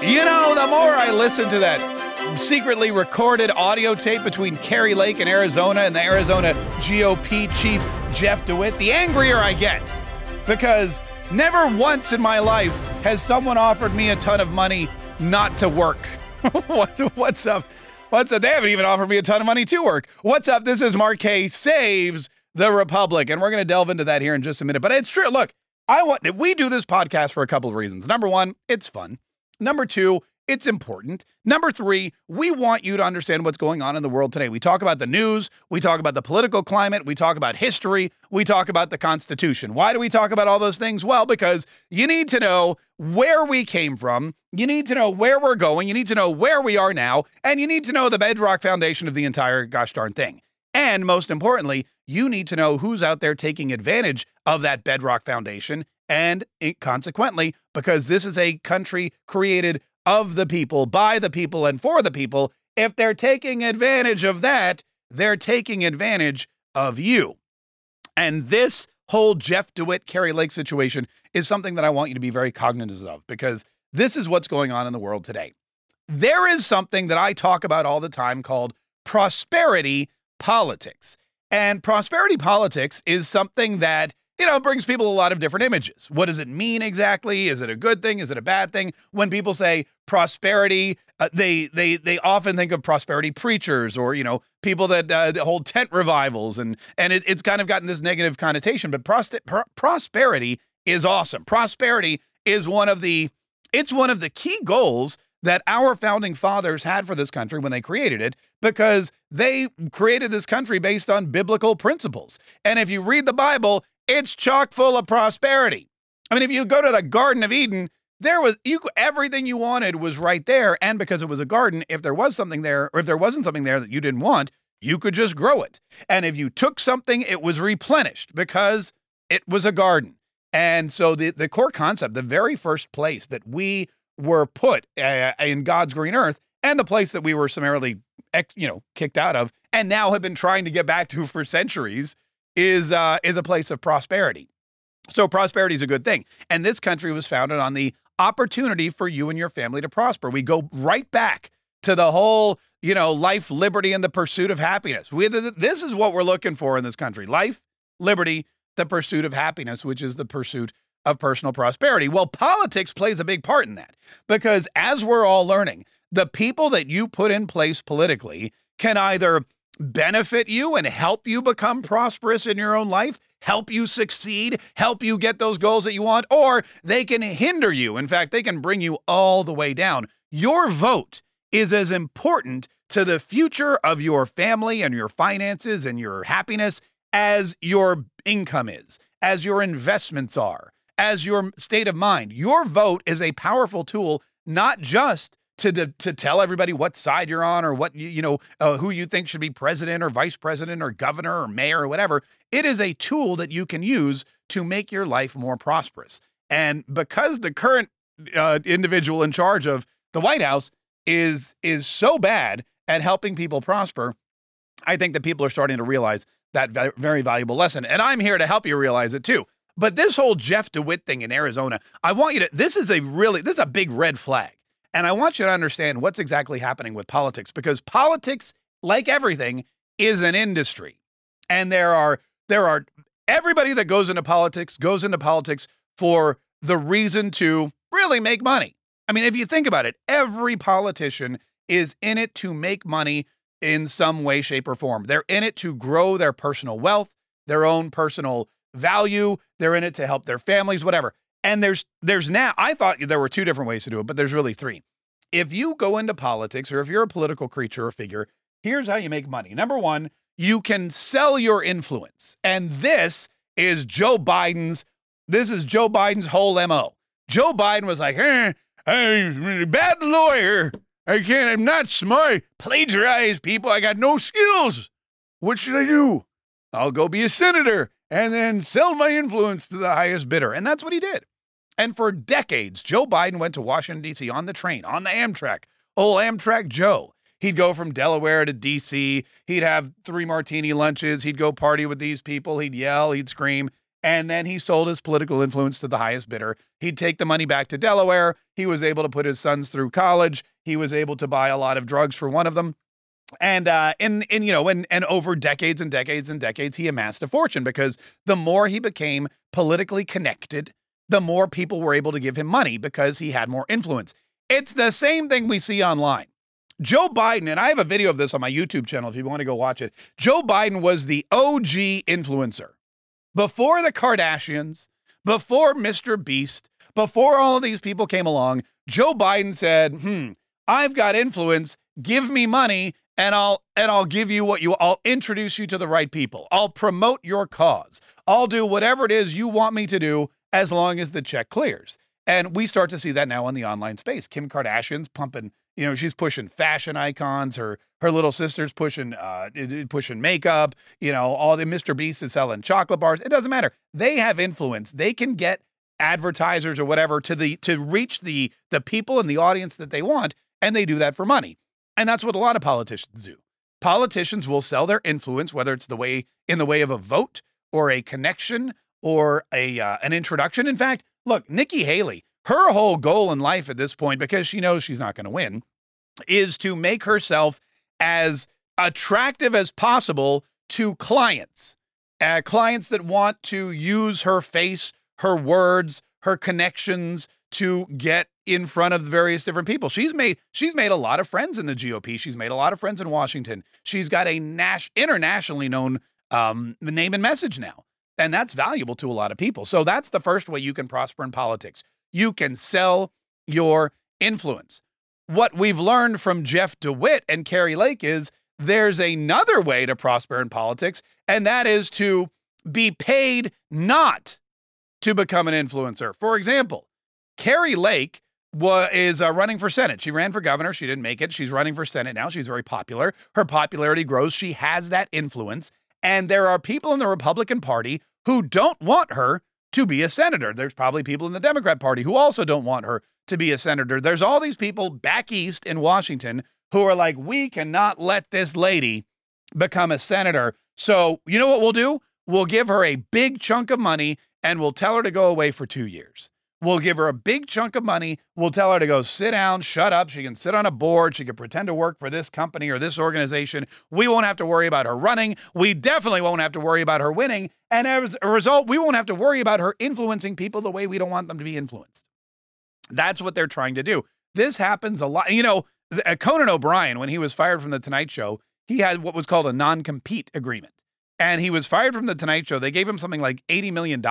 You know, the more I listen to that secretly recorded audio tape between Kari Lake in Arizona and the Arizona GOP chief Jeff DeWitt, the angrier I get. Because never once in my life has someone offered me a ton of money not to work. what's up? What's up? They haven't even offered me a ton of money to work. What's up? This is Marquez Saves the Republic. And we're going to delve into that here in just a minute. But it's true. Look, I want we do this podcast for a couple of reasons. Number one, it's fun. Number two, it's important. Number three, we want you to understand what's going on in the world today. We talk about the news, we talk about the political climate, we talk about history, we talk about the Constitution. Why do we talk about all those things? Well, because you need to know where we came from, you need to know where we're going, you need to know where we are now, and you need to know the bedrock foundation of the entire gosh darn thing. And most importantly, you need to know who's out there taking advantage of that bedrock foundation and consequently, because this is a country created of the people, by the people, and for the people, if they're taking advantage of that, they're taking advantage of you. And this whole Jeff DeWitt, Kari Lake situation is something that I want you to be very cognizant of because this is what's going on in the world today. There is something that I talk about all the time called prosperity politics. And prosperity politics is something that you know, it brings people a lot of different images. What does it mean exactly? Is it a good thing? Is it a bad thing? When people say prosperity, uh, they they they often think of prosperity preachers or you know people that uh, hold tent revivals, and and it, it's kind of gotten this negative connotation. But pros- prosperity is awesome. Prosperity is one of the it's one of the key goals that our founding fathers had for this country when they created it because they created this country based on biblical principles. And if you read the Bible, it's chock full of prosperity. I mean, if you go to the Garden of Eden, there was you everything you wanted was right there and because it was a garden if there was something there or if there wasn't something there that you didn't want you could just grow it and if you took something it was replenished because it was a garden and so the the core concept the very first place that we were put uh, in God's green earth and the place that we were summarily you know kicked out of and now have been trying to get back to for centuries is uh, is a place of prosperity. So prosperity is a good thing. And this country was founded on the opportunity for you and your family to prosper. We go right back to the whole, you know, life, liberty, and the pursuit of happiness. We, this is what we're looking for in this country life, liberty, the pursuit of happiness, which is the pursuit of personal prosperity. Well, politics plays a big part in that because as we're all learning, the people that you put in place politically can either benefit you and help you become prosperous in your own life, help you succeed, help you get those goals that you want, or they can hinder you. In fact, they can bring you all the way down. Your vote is as important to the future of your family and your finances and your happiness as your income is, as your investments are, as your state of mind. Your vote is a powerful tool, not just to, to, to tell everybody what side you're on or what you, you know uh, who you think should be president or vice president or governor or mayor or whatever. It is a tool that you can use to make your life more prosperous. And because the current uh, individual in charge of the white house is is so bad at helping people prosper i think that people are starting to realize that very valuable lesson. And i'm here to help you realize it too. But this whole jeff dewitt thing in arizona i want you to this is a really this is a big red flag and I want you to understand what's exactly happening with politics because politics, like everything, is an industry. And there are there are everybody that goes into politics goes into politics for the reason to really make money. I mean, if you think about it, every politician is in it to make money in some way, shape, or form. They're in it to grow their personal wealth, their own personal value. They're in it to help their families, whatever. And there's there's now I thought there were two different ways to do it, but there's really three. If you go into politics or if you're a political creature or figure, here's how you make money. Number 1, you can sell your influence. And this is Joe Biden's this is Joe Biden's whole MO. Joe Biden was like, eh, I'm a bad lawyer. I can't, I'm not smart. Plagiarize people. I got no skills. What should I do? I'll go be a senator and then sell my influence to the highest bidder. And that's what he did. And for decades, Joe Biden went to Washington, D.C. on the train, on the Amtrak, old Amtrak Joe. He'd go from Delaware to D.C., he'd have three martini lunches, he'd go party with these people, he'd yell, he'd scream. and then he sold his political influence to the highest bidder. He'd take the money back to Delaware. He was able to put his sons through college. He was able to buy a lot of drugs for one of them. And uh and you know and and over decades and decades and decades he amassed a fortune because the more he became politically connected, the more people were able to give him money because he had more influence. It's the same thing we see online. Joe Biden, and I have a video of this on my YouTube channel if you want to go watch it. Joe Biden was the OG influencer. Before the Kardashians, before Mr. Beast, before all of these people came along, Joe Biden said, "Hmm, I've got influence. Give me money and I'll and I'll give you what you I'll introduce you to the right people. I'll promote your cause. I'll do whatever it is you want me to do as long as the check clears." And we start to see that now in the online space. Kim Kardashian's pumping, you know, she's pushing fashion icons. Her her little sister's pushing uh pushing makeup. You know, all the Mr. Beast is selling chocolate bars. It doesn't matter. They have influence. They can get advertisers or whatever to the to reach the the people and the audience that they want, and they do that for money. And that's what a lot of politicians do. Politicians will sell their influence, whether it's the way in the way of a vote or a connection or a uh, an introduction. In fact, look, Nikki Haley, her whole goal in life at this point, because she knows she's not going to win, is to make herself as attractive as possible to clients, uh, clients that want to use her face, her words, her connections to get in front of various different people. She's made she's made a lot of friends in the GOP. She's made a lot of friends in Washington. She's got a nas- internationally known um, name and message now. And that's valuable to a lot of people. So that's the first way you can prosper in politics. You can sell your influence. What we've learned from Jeff DeWitt and Kari Lake is there's another way to prosper in politics, and that is to be paid not to become an influencer. For example, Kari Lake wa- is uh, running for Senate. She ran for governor. She didn't make it. She's running for Senate now. She's very popular. Her popularity grows. She has that influence. And there are people in the Republican Party who don't want her to be a senator. There's probably people in the Democrat Party who also don't want her to be a senator. There's all these people back east in Washington who are like, we cannot let this lady become a senator. So, you know what we'll do? We'll give her a big chunk of money and we'll tell her to go away for two years. We'll give her a big chunk of money. We'll tell her to go sit down, shut up. She can sit on a board. She can pretend to work for this company or this organization. We won't have to worry about her running. We definitely won't have to worry about her winning. And as a result, we won't have to worry about her influencing people the way we don't want them to be influenced. That's what they're trying to do. This happens a lot. You know, uh, Conan O'Brien, when he was fired from The Tonight Show, he had what was called a non compete agreement. And he was fired from The Tonight Show. They gave him something like $80 million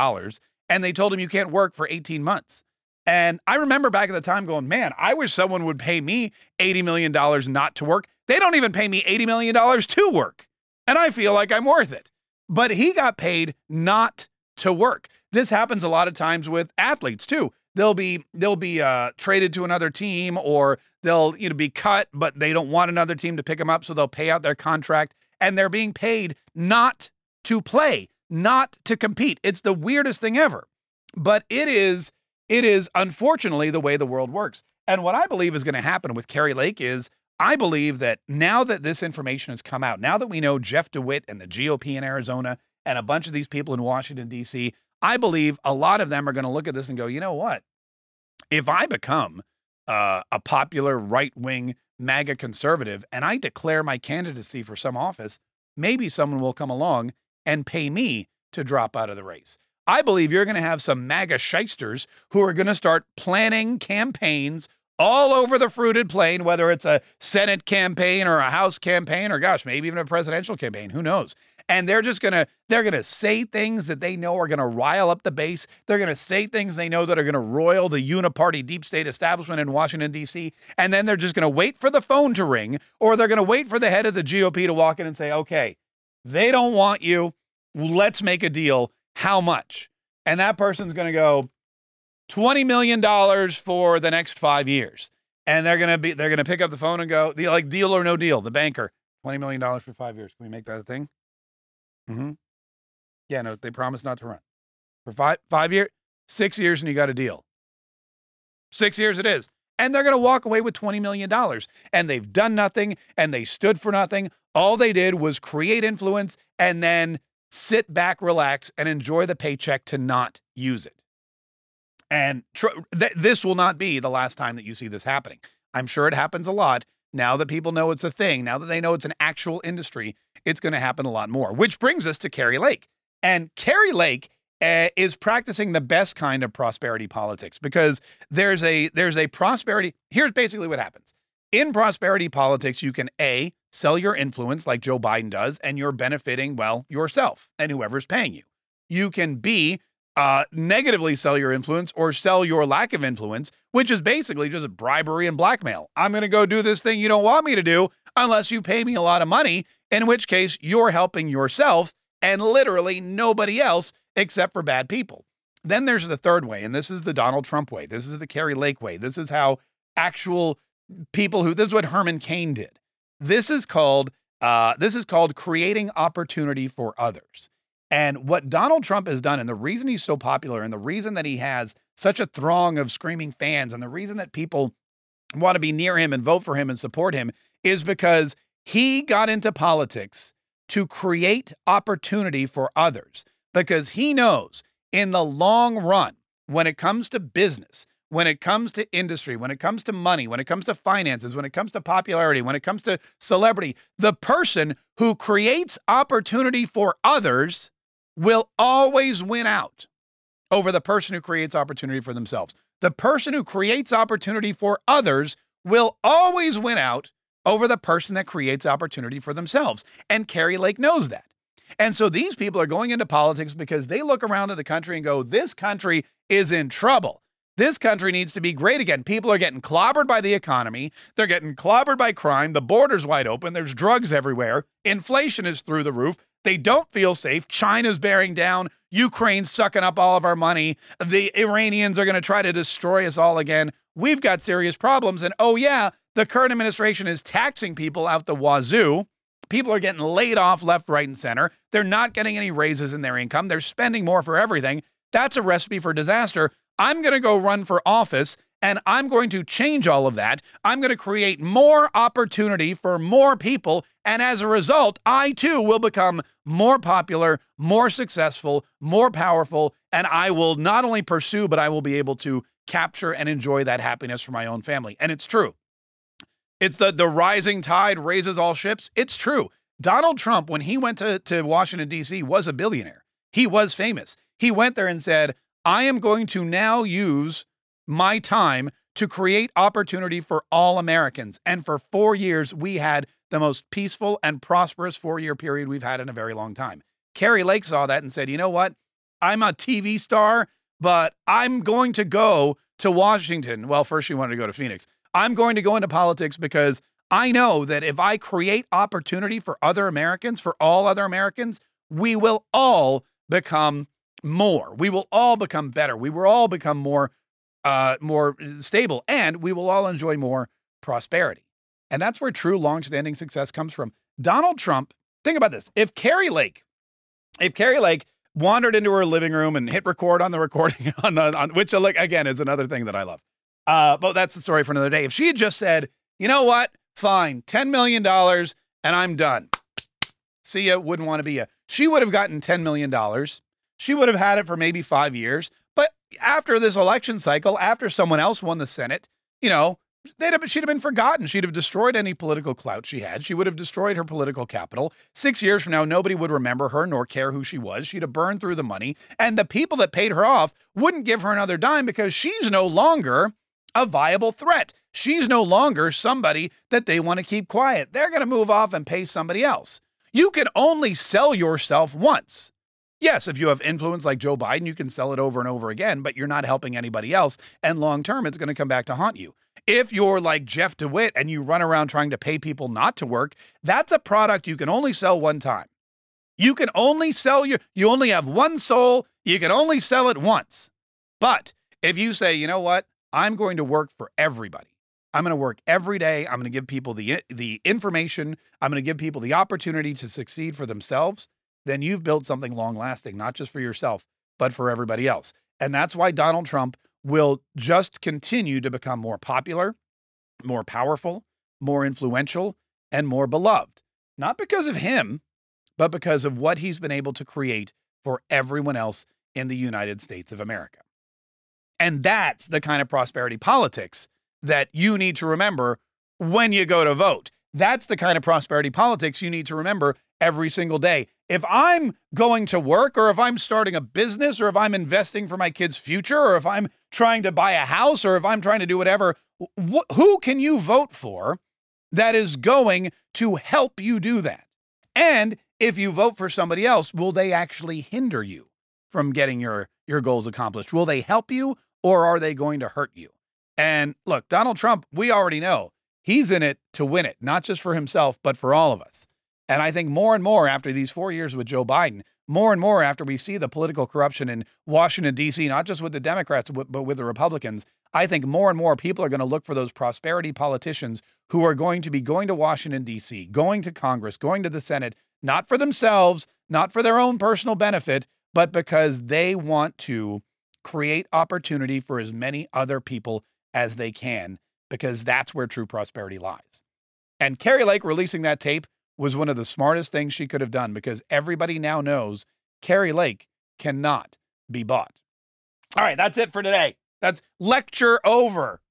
and they told him you can't work for 18 months. And I remember back at the time going, man, I wish someone would pay me $80 million not to work. They don't even pay me $80 million to work. And I feel like I'm worth it. But he got paid not to work. This happens a lot of times with athletes too. They'll be they'll be uh, traded to another team, or they'll you know be cut, but they don't want another team to pick them up, so they'll pay out their contract, and they're being paid not to play not to compete. It's the weirdest thing ever. But it is it is unfortunately the way the world works. And what I believe is going to happen with Kari Lake is I believe that now that this information has come out, now that we know Jeff DeWitt and the GOP in Arizona and a bunch of these people in Washington, D.C., I believe a lot of them are going to look at this and go, you know what? If I become uh, a popular right wing MAGA conservative and I declare my candidacy for some office, maybe someone will come along and pay me to drop out of the race. I believe you're going to have some MAGA shysters who are going to start planning campaigns all over the fruited plain, whether it's a Senate campaign or a House campaign or gosh, maybe even a presidential campaign. Who knows? And they're just gonna they're gonna say things that they know are gonna rile up the base. They're gonna say things they know that are gonna roil the uniparty deep state establishment in Washington, D.C. And then they're just gonna wait for the phone to ring, or they're gonna wait for the head of the GOP to walk in and say, okay, they don't want you. Let's make a deal. How much? And that person's going to go $20 million for the next five years. And they're going to be, they're going to pick up the phone and go, like, deal or no deal. The banker, $20 million for five years. Can we make that a thing? Mm-hmm. Yeah, no, they promised not to run. For five, five years, six years, and you got a deal. Six years it is and they're going to walk away with $20 million. And they've done nothing and they stood for nothing. All they did was create influence and then sit back, relax, and enjoy the paycheck to not use it. And tr- th- this will not be the last time that you see this happening. I'm sure it happens a lot. Now that people know it's a thing, now that they know it's an actual industry, it's going to happen a lot more. Which brings us to Kari Lake. And Kari Lake uh, is practicing the best kind of prosperity politics because there's a there's a prosperity. Here's basically what happens. In prosperity politics, you can A, sell your influence like Joe Biden does, and you're benefiting, well, yourself and whoever's paying you. You can be uh, negatively sell your influence or sell your lack of influence, which is basically just bribery and blackmail. I'm going to go do this thing you don't want me to do unless you pay me a lot of money, in which case you're helping yourself and literally nobody else except for bad people. Then there's the third way, and this is the Donald Trump way. This is the Kari Lake way. This is how actual people who this is what Herman Cain did. This is called uh, this is called creating opportunity for others. And what Donald Trump has done, and the reason he's so popular, and the reason that he has such a throng of screaming fans, and the reason that people want to be near him and vote for him and support him, is because he got into politics to create opportunity for others. Because he knows in the long run, when it comes to business, when it comes to industry, when it comes to money, when it comes to finances, when it comes to popularity, when it comes to celebrity, the person who creates opportunity for others will always win out over the person who creates opportunity for themselves. The person who creates opportunity for others will always win out over the person that creates opportunity for themselves. And Kari Lake knows that. And so these people are going into politics because they look around at the country and go, this country is in trouble. This country needs to be great again. People are getting clobbered by the economy. They're getting clobbered by crime. The border's wide open. There's drugs everywhere. Inflation is through the roof. They don't feel safe. China's bearing down. Ukraine's sucking up all of our money. The Iranians are going to try to destroy us all again. We've got serious problems. And oh, yeah, the current administration is taxing people out the wazoo. People are getting laid off left, right, and center. They're not getting any raises in their income. They're spending more for everything. That's a recipe for disaster. I'm going to go run for office and I'm going to change all of that. I'm going to create more opportunity for more people. And as a result, I too will become more popular, more successful, more powerful. And I will not only pursue, but I will be able to capture and enjoy that happiness for my own family. And it's true. It's the, the rising tide raises all ships. It's true. Donald Trump, when he went to, to Washington, D.C., was a billionaire. He was famous. He went there and said, I am going to now use my time to create opportunity for all Americans. And for four years, we had the most peaceful and prosperous four year period we've had in a very long time. Kari Lake saw that and said, you know what? I'm a TV star, but I'm going to go to Washington. Well, first, she wanted to go to Phoenix. I'm going to go into politics because I know that if I create opportunity for other Americans, for all other Americans, we will all become more. We will all become better. We will all become more uh, more stable, and we will all enjoy more prosperity. And that's where true long-standing success comes from. Donald Trump, think about this. If Kari Lake, if Kari Lake wandered into her living room and hit record on the recording on the on which again is another thing that I love. Uh, but that's the story for another day. If she had just said, you know what? Fine, $10 million and I'm done. See ya, wouldn't want to be ya. She would have gotten $10 million she would have had it for maybe five years. But after this election cycle, after someone else won the Senate, you know, they'd have, she'd have been forgotten. She'd have destroyed any political clout she had. She would have destroyed her political capital. Six years from now, nobody would remember her nor care who she was. She'd have burned through the money. And the people that paid her off wouldn't give her another dime because she's no longer a viable threat. She's no longer somebody that they want to keep quiet. They're going to move off and pay somebody else. You can only sell yourself once. Yes, if you have influence like Joe Biden, you can sell it over and over again, but you're not helping anybody else. And long term, it's going to come back to haunt you. If you're like Jeff DeWitt and you run around trying to pay people not to work, that's a product you can only sell one time. You can only sell your, you only have one soul, you can only sell it once. But if you say, you know what, I'm going to work for everybody. I'm going to work every day. I'm going to give people the the information. I'm going to give people the opportunity to succeed for themselves then you've built something long lasting, not just for yourself, but for everybody else. And that's why Donald Trump will just continue to become more popular, more powerful, more influential, and more beloved. Not because of him, but because of what he's been able to create for everyone else in the United States of America. And that's the kind of prosperity politics that you need to remember when you go to vote. That's the kind of prosperity politics you need to remember every single day. If I'm going to work, or if I'm starting a business, or if I'm investing for my kid's future, or if I'm trying to buy a house, or if I'm trying to do whatever, wh- who can you vote for that is going to help you do that? And if you vote for somebody else, will they actually hinder you from getting your, your goals accomplished? Will they help you, or are they going to hurt you? And look, Donald Trump, we already know he's in it to win it, not just for himself, but for all of us. And I think more and more after these four years with Joe Biden, more and more after we see the political corruption in Washington, D.C., not just with the Democrats, but with the Republicans, I think more and more people are going to look for those prosperity politicians who are going to be going to Washington, D.C., going to Congress, going to the Senate, not for themselves, not for their own personal benefit, but because they want to create opportunity for as many other people as they can, because that's where true prosperity lies. And Kari Lake releasing that tape was one of the smartest things she could have done because everybody now knows Kari Lake cannot be bought. All right, that's it for today. That's lecture over.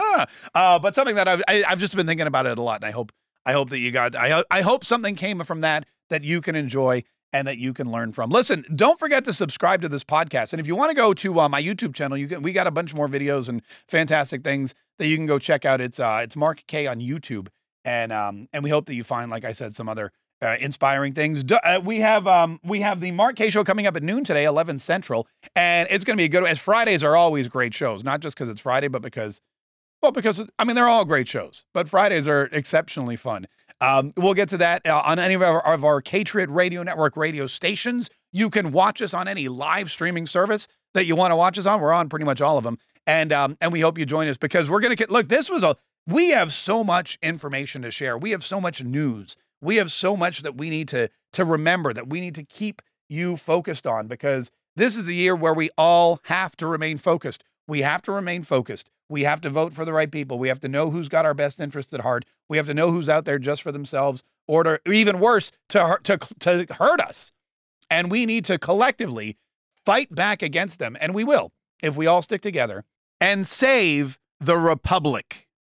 uh, but something that I've, I, i have just been thinking about it a lot, and I hope I hope that you got I I hope something came from that that you can enjoy and that you can learn from. Listen, don't forget to subscribe to this podcast. And if you want to go to uh, my YouTube channel, you can we got a bunch more videos and fantastic things that you can go check out. It's uh it's Mark Kaye on YouTube and um, and we hope that you find, like I said, some other uh, inspiring things. Uh, we have um, we have the Mark Kaye show coming up at noon today, 11 Central, and it's going to be a good. As Fridays are always great shows, not just because it's Friday, but because, well, because I mean they're all great shows, but Fridays are exceptionally fun. Um, we'll get to that uh, on any of our, of our Patriot Radio Network radio stations. You can watch us on any live streaming service that you want to watch us on. We're on pretty much all of them, and um, and we hope you join us because we're going to get look. This was a we have so much information to share. We have so much news. We have so much that we need to to remember that we need to keep you focused on because this is a year where we all have to remain focused. We have to remain focused. We have to vote for the right people. We have to know who's got our best interests at heart. We have to know who's out there just for themselves or to, even worse to to to hurt us. And we need to collectively fight back against them and we will if we all stick together and save the republic.